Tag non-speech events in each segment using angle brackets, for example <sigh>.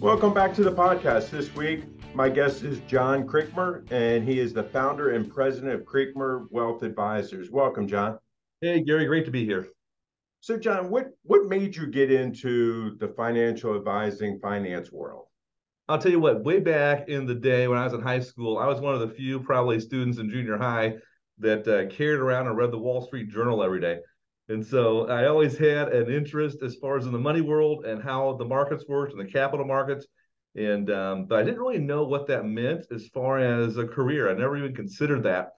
Welcome back to the podcast. This week, my guest is John Creekmur, and he is the founder and president of Creekmur Wealth Advisors. Welcome, John. Hey, Gary, great to be here. So, John, what what made you get into the financial advising finance world? I'll tell you what, way back in the day when I was in high school, I was one of the few probably students in junior high that uh, carried around and read the Wall Street Journal every day. And so I always had an interest as far as in the money world and how the markets worked and the capital markets. And um, but I didn't really know what that meant as far as a career. I never even considered that.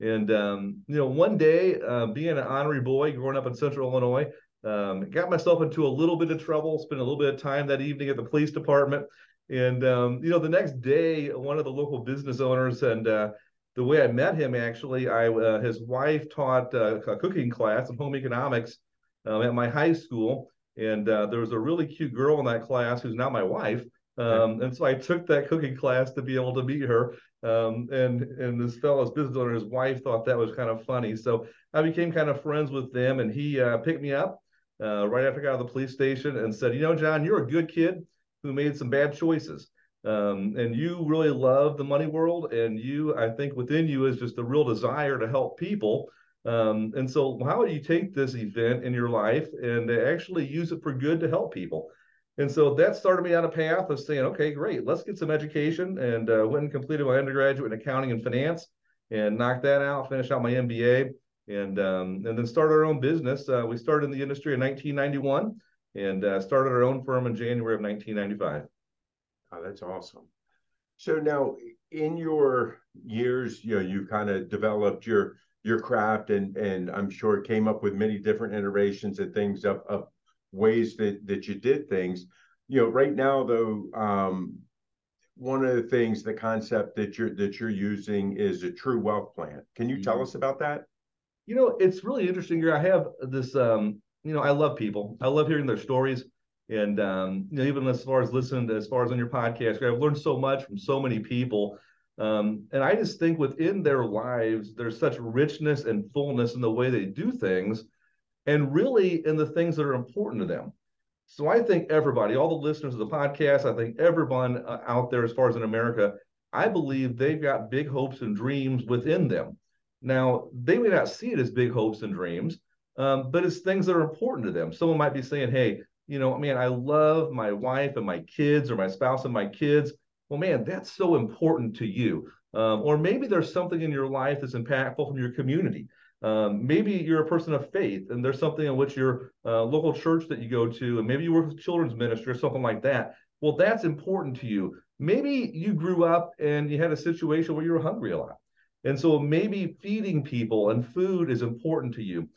And um, you know, one day, uh, being an honorary boy growing up in Central Illinois, um, got myself into a little bit of trouble. Spent a little bit of time that evening at the police department. And um, you know, the next day, one of the local business owners and uh, the way I met him, actually, I uh, his wife taught uh, a cooking class in home economics um, at my high school, and uh, there was a really cute girl in that class who's now my wife. Um, and so I took that cooking class to be able to meet her. Um, and and this fellow's business owner, his wife, thought that was kind of funny. So I became kind of friends with them, and he uh, picked me up uh, right after I got out of the police station and said, "You know, John, you're a good kid who made some bad choices." Um, and you really love the money world, and you, I think, within you is just a real desire to help people. Um, and so, how would you take this event in your life and actually use it for good to help people? And so that started me on a path of saying, okay, great, let's get some education. And uh, went and completed my undergraduate in accounting and finance, and knocked that out. Finished out my MBA, and um, and then started our own business. Uh, we started in the industry in 1991, and uh, started our own firm in January of 1995. Oh, that's awesome. So now, in your years, you know, you've kind of developed your your craft, and and I'm sure came up with many different iterations and things of, of ways that that you did things. You know, right now though, um, one of the things, the concept that you're that you're using is a true wealth plan. Can you tell mm-hmm. us about that? You know, it's really interesting here. I have this. Um, you know, I love people. I love hearing their stories. And um, you know, even as far as listening to, as far as on your podcast, I've learned so much from so many people. Um, and I just think within their lives, there's such richness and fullness in the way they do things, and really in the things that are important to them. So I think everybody, all the listeners of the podcast, I think everyone uh, out there, as far as in America, I believe they've got big hopes and dreams within them. Now, they may not see it as big hopes and dreams, um, but it's things that are important to them. Someone might be saying, hey, you know, man, I love my wife and my kids or my spouse and my kids. Well, man, that's so important to you. Um, or maybe there's something in your life that's impactful from your community. Um, maybe you're a person of faith and there's something in which your uh, local church that you go to, and maybe you work with children's ministry or something like that. Well, that's important to you. Maybe you grew up and you had a situation where you were hungry a lot. And so maybe feeding people and food is important to you.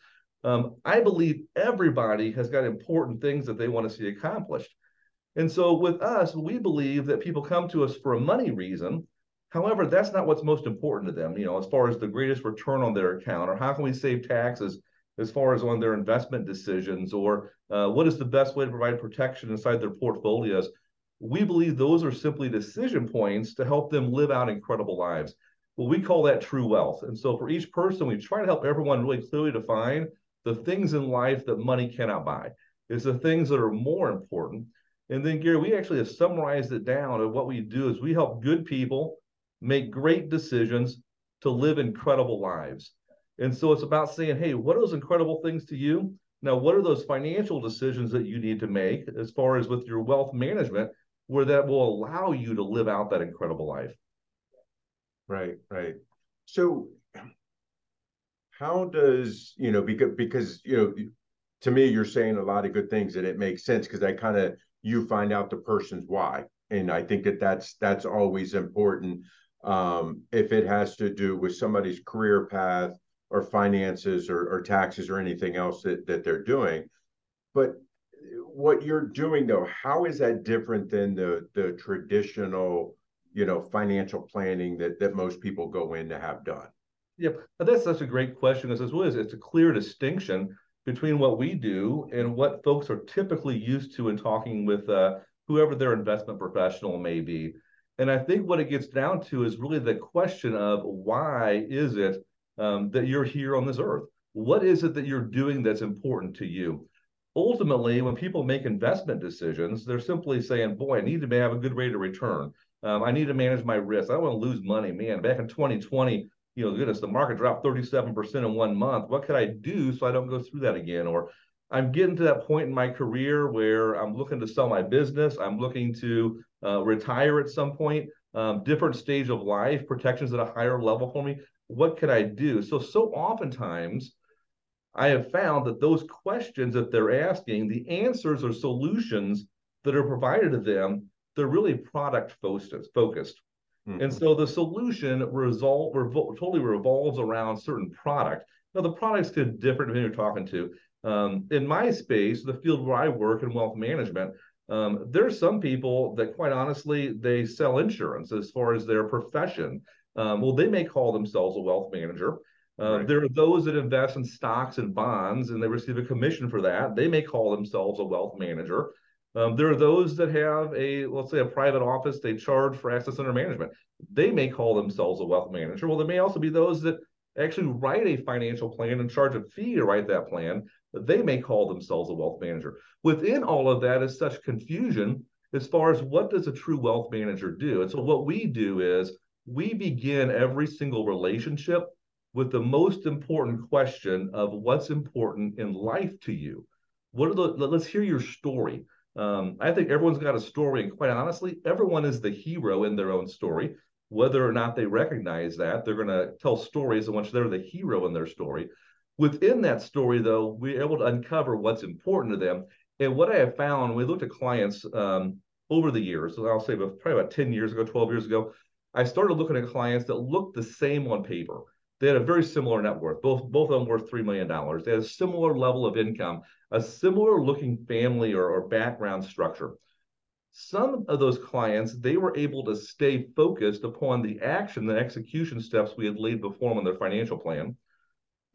Um, I believe everybody has got important things that they want to see accomplished. And so with us, we believe that people come to us for a money reason. However, that's not what's most important to them, you know, as far as the greatest return on their account or how can we save taxes as far as on their investment decisions or uh, what is the best way to provide protection inside their portfolios. We believe those are simply decision points to help them live out incredible lives. Well, we call that true wealth. And so for each person, we try to help everyone really clearly define the things in life that money cannot buy. It's the things that are more important. And then, Gary, we actually have summarized it down. And what we do is we help good people make great decisions to live incredible lives. And so it's about saying, hey, what are those incredible things to you? Now, what are those financial decisions that you need to make as far as with your wealth management, where that will allow you to live out that incredible life? Right, right. So how does you know because because you know to me you're saying a lot of good things and it makes sense because I kind of you find out the person's why and I think that that's that's always important um, if it has to do with somebody's career path or finances or, or taxes or anything else that, that they're doing but what you're doing though, how is that different than the the traditional, you know, financial planning that that most people go in to have done? Yep, that's such a great question because it's, it's a clear distinction between what we do and what folks are typically used to in talking with uh, whoever their investment professional may be. And I think what it gets down to is really the question of why is it um, that you're here on this earth? What is it that you're doing that's important to you? Ultimately, when people make investment decisions, they're simply saying, boy, I need to have a good rate of return. Um, I need to manage my risk. I don't want to lose money. Man, back in 2020, you know, goodness, the market dropped 37% in one month. What could I do so I don't go through that again? Or I'm getting to that point in my career where I'm looking to sell my business. I'm looking to uh, retire at some point. Um, different stage of life, protections at a higher level for me. What could I do? So, so oftentimes, I have found that those questions that they're asking, the answers or solutions that are provided to them, they're really product focused. focused. Mm-hmm. And so the solution result revol- totally revolves around certain product. Now the products could differ depending who you're talking to. Um, in my space, the field where I work in wealth management, um, there's some people that quite honestly they sell insurance as far as their profession. Um, well, they may call themselves a wealth manager. Uh, right. There are those that invest in stocks and bonds and they receive a commission for that. They may call themselves a wealth manager. Um, there are those that have a, let's say, a private office, they charge for assets under management. They may call themselves a wealth manager. Well, there may also be those that actually write a financial plan and charge a fee to write that plan. They may call themselves a wealth manager. Within all of that is such confusion as far as what does a true wealth manager do? And so what we do is we begin every single relationship with the most important question of what's important in life to you. What are the let's hear your story. Um, I think everyone's got a story, and quite honestly, everyone is the hero in their own story. Whether or not they recognize that, they're going to tell stories in which they're the hero in their story. Within that story, though, we're able to uncover what's important to them. And what I have found, we looked at clients um, over the years, I'll say probably about 10 years ago, 12 years ago, I started looking at clients that looked the same on paper. They had a very similar net worth. Both both of them worth three million dollars. They had a similar level of income, a similar looking family or, or background structure. Some of those clients, they were able to stay focused upon the action, the execution steps we had laid before them on their financial plan.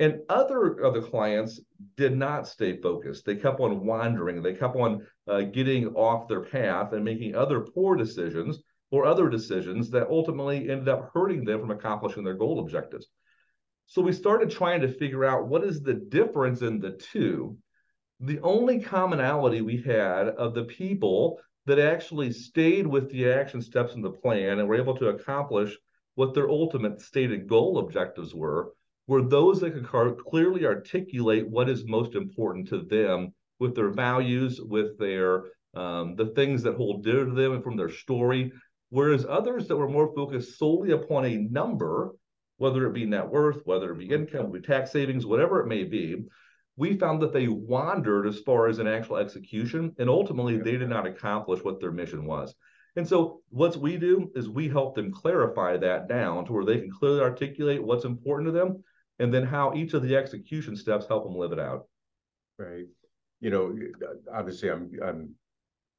And other of the clients did not stay focused. They kept on wandering. They kept on uh, getting off their path and making other poor decisions or other decisions that ultimately ended up hurting them from accomplishing their goal objectives. So we started trying to figure out what is the difference in the two. The only commonality we had of the people that actually stayed with the action steps in the plan and were able to accomplish what their ultimate stated goal objectives were were those that could clearly articulate what is most important to them with their values, with their um, the things that hold dear to them and from their story. Whereas others that were more focused solely upon a number whether it be net worth, whether it be income, be tax savings, whatever it may be, we found that they wandered as far as an actual execution, and ultimately they did not accomplish what their mission was. And so, what we do is we help them clarify that down to where they can clearly articulate what's important to them, and then how each of the execution steps help them live it out. Right. You know, uh, obviously, I'm I'm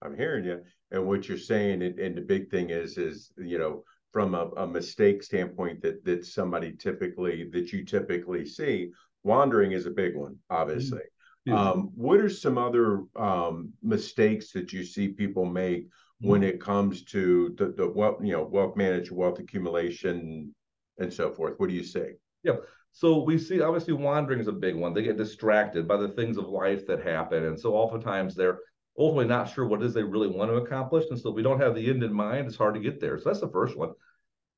I'm hearing you, and what you're saying, and, and the big thing is, is you know, from a, a mistake standpoint that that somebody typically that you typically see wandering is a big one obviously mm-hmm. um, what are some other um, mistakes that you see people make when it comes to the, the wealth you know wealth management wealth accumulation and so forth what do you say yeah so we see obviously wandering is a big one they get distracted by the things of life that happen and so oftentimes they're ultimately not sure what it is they really want to accomplish. And so if we don't have the end in mind, it's hard to get there. So that's the first one.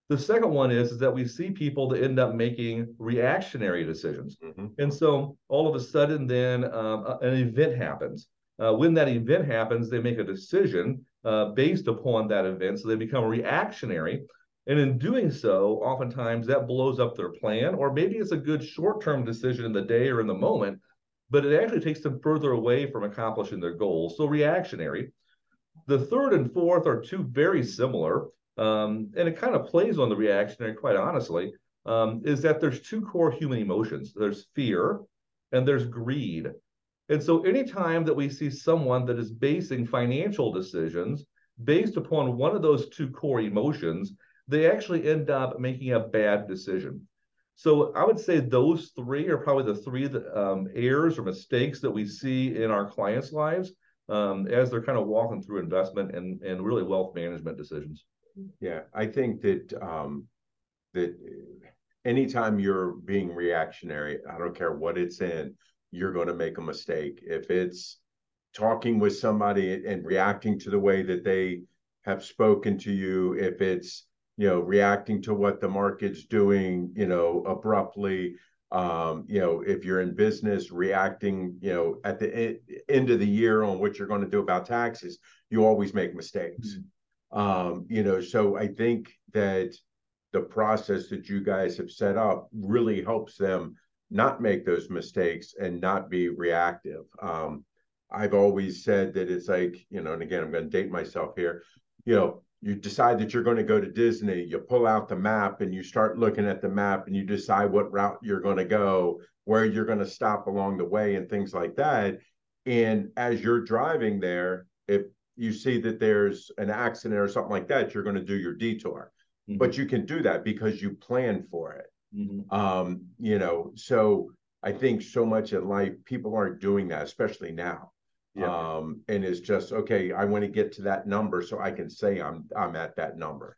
The second one is, is that we see people that end up making reactionary decisions. Mm-hmm. And so all of a sudden, then um, an event happens. Uh, when that event happens, they make a decision uh, based upon that event. So they become reactionary. And in doing so, oftentimes that blows up their plan, or maybe it's a good short term decision in the day or in the moment, but it actually takes them further away from accomplishing their goals. So reactionary. The third and fourth are two very similar, um, and it kind of plays on the reactionary, quite honestly, um, is that there's two core human emotions. There's fear and there's greed. And so, anytime that we see someone that is basing financial decisions based upon one of those two core emotions, they actually end up making a bad decision. So, I would say those three are probably the three um, errors or mistakes that we see in our clients' lives um, as they're kind of walking through investment and, and really wealth management decisions. Yeah, I think that um, that anytime you're being reactionary, I don't care what it's in, you're going to make a mistake. If it's talking with somebody and reacting to the way that they have spoken to you, if it's you know reacting to what the market's doing, you know, abruptly, um, you know, if you're in business, reacting, you know, at the end of the year on what you're going to do about taxes, you always make mistakes. Mm-hmm. Um, you know, so I think that the process that you guys have set up really helps them not make those mistakes and not be reactive. Um, I've always said that it's like, you know, and again, I'm going to date myself here, you know, you decide that you're going to go to Disney, you pull out the map and you start looking at the map and you decide what route you're going to go, where you're going to stop along the way, and things like that. And as you're driving there, if you see that there's an accident or something like that, you're going to do your detour. Mm-hmm. But you can do that because you plan for it. Mm-hmm. Um, you know, so I think so much in life, people aren't doing that, especially now. Yeah. Um, and it's just okay. I want to get to that number so I can say I'm I'm at that number.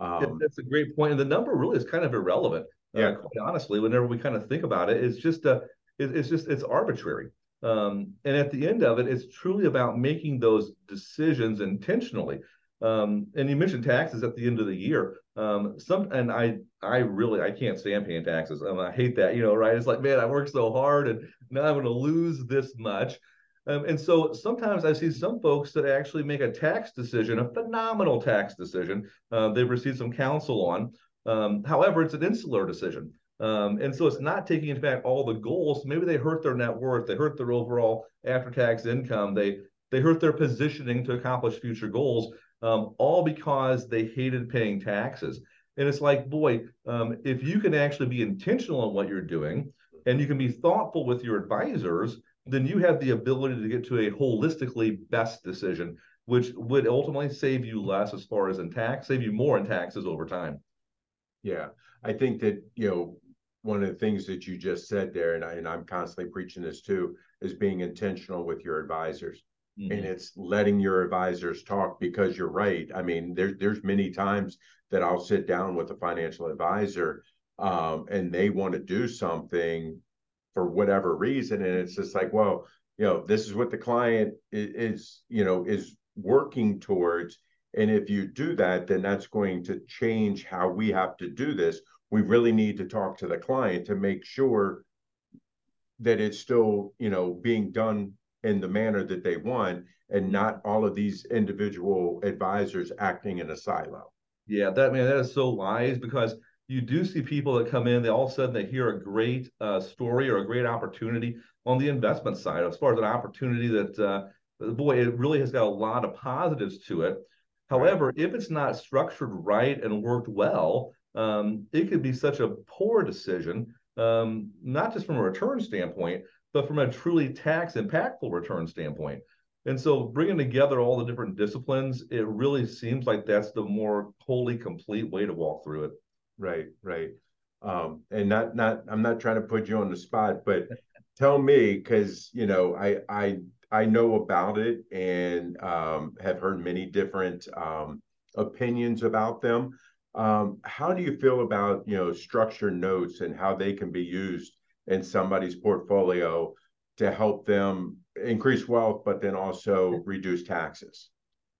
Um, that's a great point. and the number really is kind of irrelevant. Uh, yeah, uh, quite honestly, whenever we kind of think about it, it's just a, it, it's just it's arbitrary. Um, and at the end of it, it's truly about making those decisions intentionally. Um, and you mentioned taxes at the end of the year. Um, some and I I really I can't stand paying taxes. Um, I hate that, you know, right? It's like, man, I worked so hard and now I'm going to lose this much. Um, and so sometimes I see some folks that actually make a tax decision, a phenomenal tax decision. Uh, they've received some counsel on. Um, however, it's an insular decision. Um, and so it's not taking into account all the goals. Maybe they hurt their net worth, they hurt their overall after-tax income, they they hurt their positioning to accomplish future goals, um, all because they hated paying taxes. And it's like, boy, um, if you can actually be intentional in what you're doing, and you can be thoughtful with your advisors, then you have the ability to get to a holistically best decision, which would ultimately save you less as far as in tax, save you more in taxes over time. Yeah, I think that you know one of the things that you just said there, and, I, and I'm constantly preaching this too, is being intentional with your advisors. Mm-hmm. And it's letting your advisors talk because you're right. I mean, there's there's many times that I'll sit down with a financial advisor um, and they want to do something for whatever reason and it's just like well you know this is what the client is, is you know is working towards and if you do that then that's going to change how we have to do this we really need to talk to the client to make sure that it's still you know being done in the manner that they want and not all of these individual advisors acting in a silo yeah that man that is so wise because you do see people that come in, they all of a sudden they hear a great uh, story or a great opportunity on the investment side, as far as an opportunity that, uh, boy, it really has got a lot of positives to it. However, right. if it's not structured right and worked well, um, it could be such a poor decision, um, not just from a return standpoint, but from a truly tax impactful return standpoint. And so bringing together all the different disciplines, it really seems like that's the more wholly complete way to walk through it right, right. Um, and not not I'm not trying to put you on the spot, but tell me because you know I I I know about it and um, have heard many different um, opinions about them. Um, how do you feel about you know structured notes and how they can be used in somebody's portfolio to help them increase wealth, but then also reduce taxes?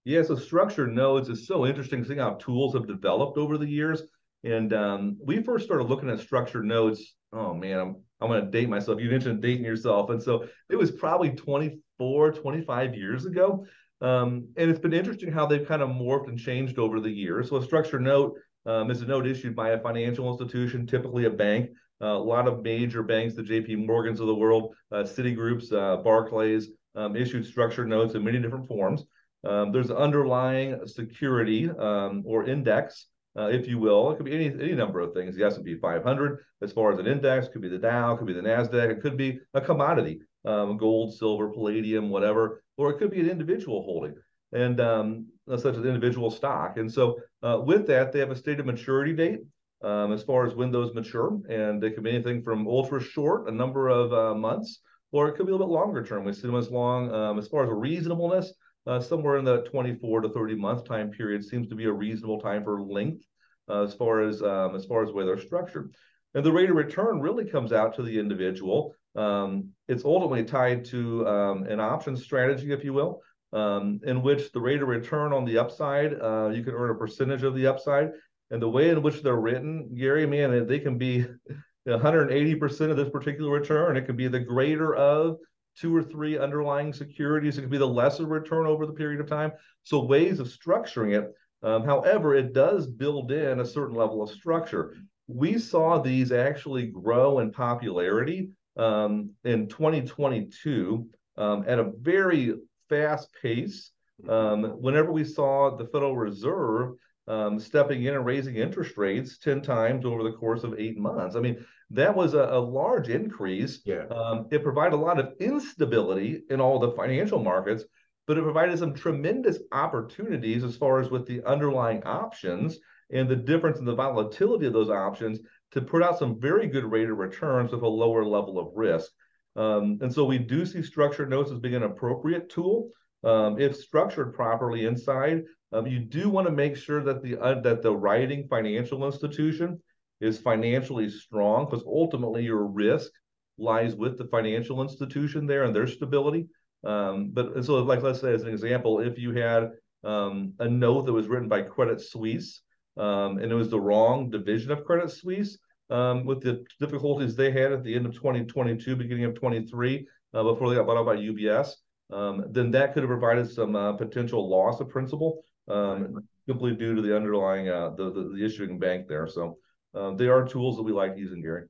Yeah, so structured notes is so interesting seeing how tools have developed over the years. And um, we first started looking at structured notes. Oh man, I'm I'm going to date myself. You mentioned dating yourself. And so it was probably 24, 25 years ago. Um, and it's been interesting how they've kind of morphed and changed over the years. So a structured note um, is a note issued by a financial institution, typically a bank. Uh, a lot of major banks, the JP Morgans of the world, uh, Citigroups, uh, Barclays, um, issued structured notes in many different forms. Um, there's underlying security um, or index uh, if you will. It could be any any number of things. The S&P 500, as far as an index, could be the Dow, could be the Nasdaq, it could be a commodity. Um, gold, silver, palladium, whatever, or it could be an individual holding and um, such as individual stock. And so uh, with that, they have a stated maturity date um, as far as when those mature, and they can be anything from ultra short, a number of uh, months, or it could be a little bit longer term. We see them as long um, as far as reasonableness. Uh, somewhere in the 24 to 30 month time period seems to be a reasonable time for length uh, as far as um, as far as the way they're structured. And the rate of return really comes out to the individual. Um, it's ultimately tied to um, an option strategy, if you will, um, in which the rate of return on the upside, uh, you can earn a percentage of the upside. And the way in which they're written, Gary, man, they can be <laughs> 180% of this particular return. It can be the greater of two or three underlying securities. It can be the lesser return over the period of time. So ways of structuring it. Um, however, it does build in a certain level of structure. We saw these actually grow in popularity um, in 2022 um, at a very fast pace. Um, whenever we saw the Federal Reserve um, stepping in and raising interest rates 10 times over the course of eight months. I mean, that was a, a large increase. Yeah. Um, it provided a lot of instability in all the financial markets, but it provided some tremendous opportunities as far as with the underlying options and the difference in the volatility of those options to put out some very good rate of returns with a lower level of risk. Um, and so we do see structured notes as being an appropriate tool. Um, if structured properly inside, um, you do want to make sure that the uh, that the writing financial institution is financially strong because ultimately your risk lies with the financial institution there and their stability. Um, but so, like let's say as an example, if you had um, a note that was written by Credit Suisse um, and it was the wrong division of Credit Suisse, um, with the difficulties they had at the end of 2022, beginning of 23, uh, before they got bought out by UBS, um, then that could have provided some uh, potential loss of principal um, simply due to the underlying uh, the, the, the issuing bank there. So uh, they are tools that we like using, Gary.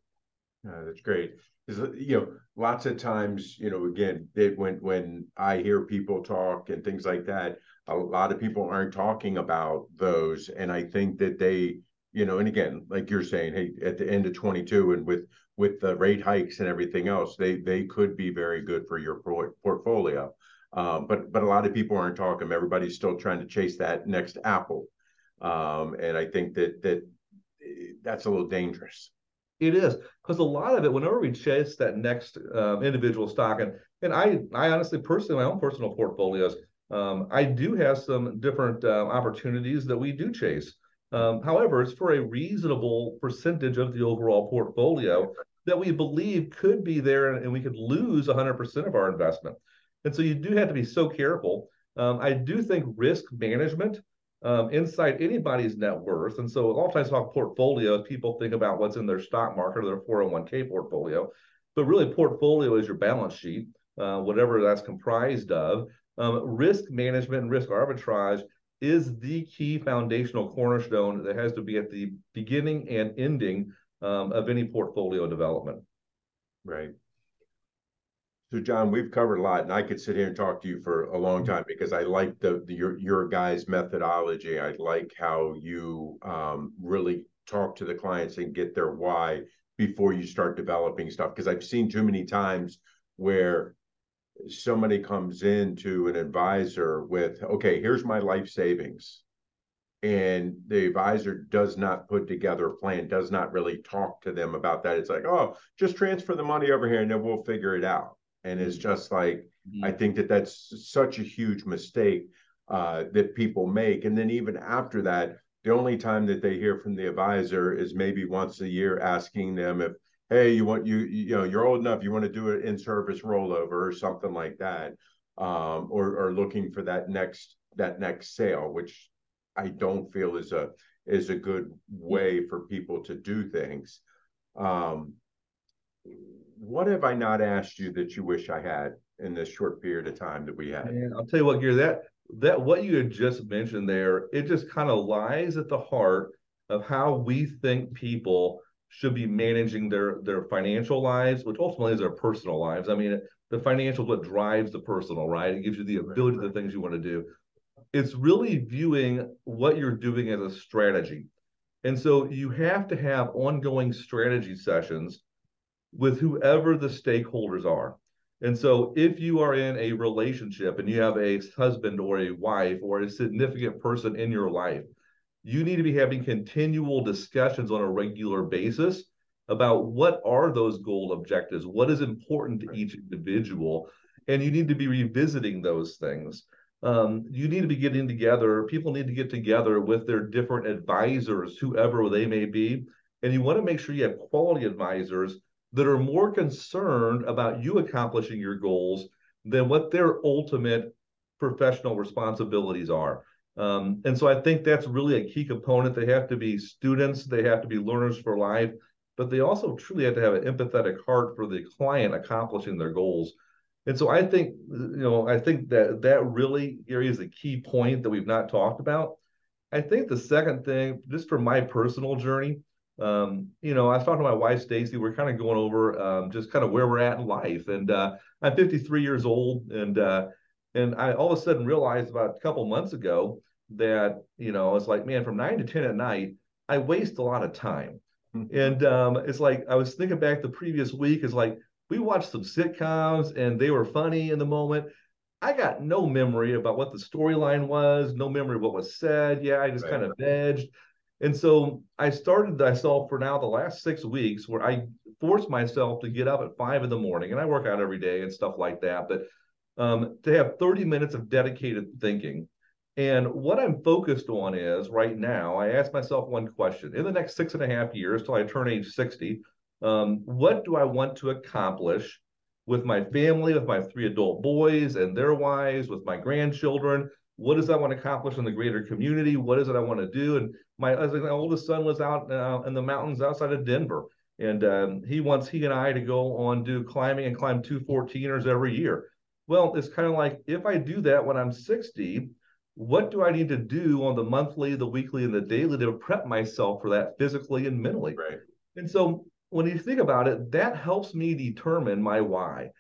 Uh, that's great. You know, lots of times, you know, again, it, when when I hear people talk and things like that, a lot of people aren't talking about those, and I think that they, you know, and again, like you're saying, hey, at the end of 22, and with with the rate hikes and everything else, they they could be very good for your portfolio. Um, but but a lot of people aren't talking. Everybody's still trying to chase that next apple, um, and I think that that that's a little dangerous. It is because a lot of it, whenever we chase that next um, individual stock, and and I I honestly personally my own personal portfolios, um, I do have some different uh, opportunities that we do chase. Um, however, it's for a reasonable percentage of the overall portfolio that we believe could be there, and we could lose 100% of our investment. And so you do have to be so careful. Um, I do think risk management um, inside anybody's net worth, and so a lot of times talk portfolios, people think about what's in their stock market or their 401k portfolio, but really portfolio is your balance sheet, uh, whatever that's comprised of. Um, risk management and risk arbitrage is the key foundational cornerstone that has to be at the beginning and ending um, of any portfolio development. Right. So, John, we've covered a lot, and I could sit here and talk to you for a long mm-hmm. time because I like the, the your your guys' methodology. I like how you um, really talk to the clients and get their why before you start developing stuff. Because I've seen too many times where somebody comes in to an advisor with, okay, here's my life savings. And the advisor does not put together a plan, does not really talk to them about that. It's like, oh, just transfer the money over here and then we'll figure it out and it's mm-hmm. just like mm-hmm. I think that that's such a huge mistake uh, that people make. And then even after that, the only time that they hear from the advisor is maybe once a year asking them if, hey, you want you you know you're old enough, you want to do an in service rollover or something like that, um, or or looking for that next that next sale, which I don't feel is a is a good way for people to do things. Um, what have I not asked you that you wish I had in this short period of time that we had? And I'll tell you what, Gary, that that what you had just mentioned there, it just kind of lies at the heart of how we think people should be managing their their financial lives, which ultimately is their personal lives. I mean, the financial is what drives the personal, right? It gives you the ability right. the things you want to do. It's really viewing what you're doing as a strategy. And so you have to have ongoing strategy sessions with whoever the stakeholders are. And so, if you are in a relationship and you have a husband or a wife or a significant person in your life, you need to be having continual discussions on a regular basis about what are those goal objectives, what is important to each individual, and you need to be revisiting those things. Um, you need to be getting together. People need to get together with their different advisors, whoever they may be, and you want to make sure you have quality advisors that are more concerned about you accomplishing your goals than what their ultimate professional responsibilities are. Um, and so I think that's really a key component. They have to be students, they have to be learners for life, but they also truly have to have an empathetic heart for the client accomplishing their goals. And so I think, you know, I think that that really Gary is a key point that we've not talked about. I think the second thing, just for my personal journey, um, you know, I was talking to my wife Stacy. We're kind of going over um, just kind of where we're at in life, and uh, I'm 53 years old, and uh, and I all of a sudden realized about a couple months ago that you know it's like, man, from nine to ten at night, I waste a lot of time, mm-hmm. <laughs> and um, it's like I was thinking back the previous week. Is like we watched some sitcoms and they were funny in the moment. I got no memory about what the storyline was, no memory of what was said. Yeah, I just right. kind of vegged. And so I started myself for now the last six weeks where I forced myself to get up at five in the morning and I work out every day and stuff like that. But um, to have 30 minutes of dedicated thinking. And what I'm focused on is right now, I ask myself one question in the next six and a half years till I turn age 60, um, what do I want to accomplish with my family, with my three adult boys and their wives, with my grandchildren? What does I want to accomplish in the greater community? What is it I want to do? And my, my oldest son lives out uh, in the mountains outside of Denver, and um, he wants he and I to go on do climbing and climb two 14ers every year. Well, it's kind of like if I do that when I'm 60, what do I need to do on the monthly, the weekly, and the daily to prep myself for that physically and mentally? Right. And so when you think about it, that helps me determine my why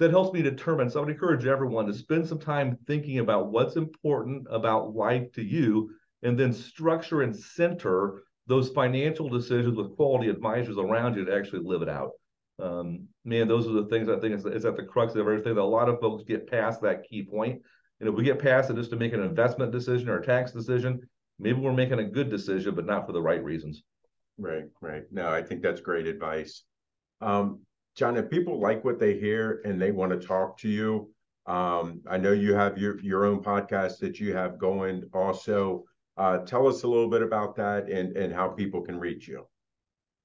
that helps me determine. So I would encourage everyone to spend some time thinking about what's important about life to you, and then structure and center those financial decisions with quality advisors around you to actually live it out. Um, man, those are the things I think is, is at the crux of everything. That a lot of folks get past that key point, and if we get past it just to make an investment decision or a tax decision, maybe we're making a good decision, but not for the right reasons. Right, right. No, I think that's great advice. Um, John, if people like what they hear and they want to talk to you, um, I know you have your your own podcast that you have going. Also, uh, tell us a little bit about that and and how people can reach you.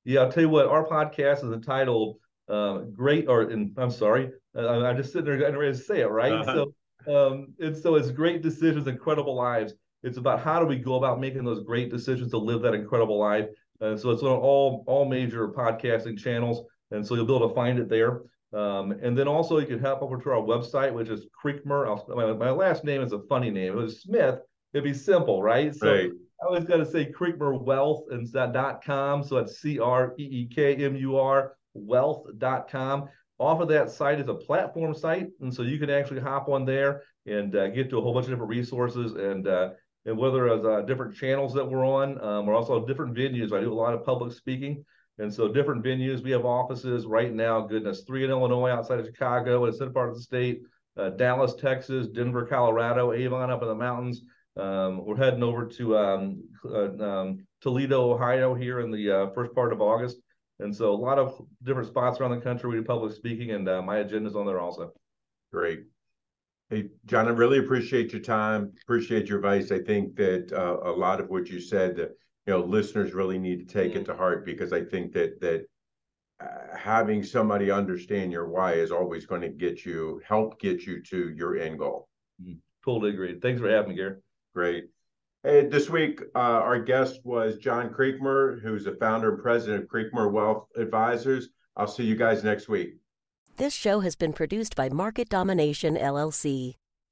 Yeah, I'll tell you what. Our podcast is entitled uh, "Great," or and I'm sorry, uh, I'm just sitting there getting ready to say it right. Uh-huh. So, um, and so it's great decisions, incredible lives. It's about how do we go about making those great decisions to live that incredible life. And so it's on all all major podcasting channels. And so you'll be able to find it there. Um, and then also you can hop over to our website, which is Creekmur. My, my, last name is a funny name. It was Smith. It'd be simple, right? So right. I always got to say Creekmur Wealth and dot com. So it's C R E E K M U R wealth.com. Off of that site is a platform site. And so you can actually hop on there and uh, get to a whole bunch of different resources and uh, and whether it's uh, different channels that we're on um, or also different venues. I do a lot of public speaking. And so different venues, we have offices right now, goodness, three in Illinois outside of Chicago, in the center part of the state, uh, Dallas, Texas, Denver, Colorado, Avon up in the mountains. Um, we're heading over to um, uh, um, Toledo, Ohio here in the uh, first part of August. And so a lot of different spots around the country we do public speaking, and uh, my agenda's on there also. Great. Hey, John, I really appreciate your time. Appreciate your advice. I think that uh, a lot of what you said, you know listeners really need to take mm-hmm. it to heart because I think that that uh, having somebody understand your why is always going to get you help get you to your end goal. Mm-hmm. Totally agreed. Thanks for having me, Gary. Great. Hey, this week uh, our guest was John Creekmur, who's the founder and president of Creekmur Wealth Advisors. I'll see you guys next week. This show has been produced by Market Domination LLC.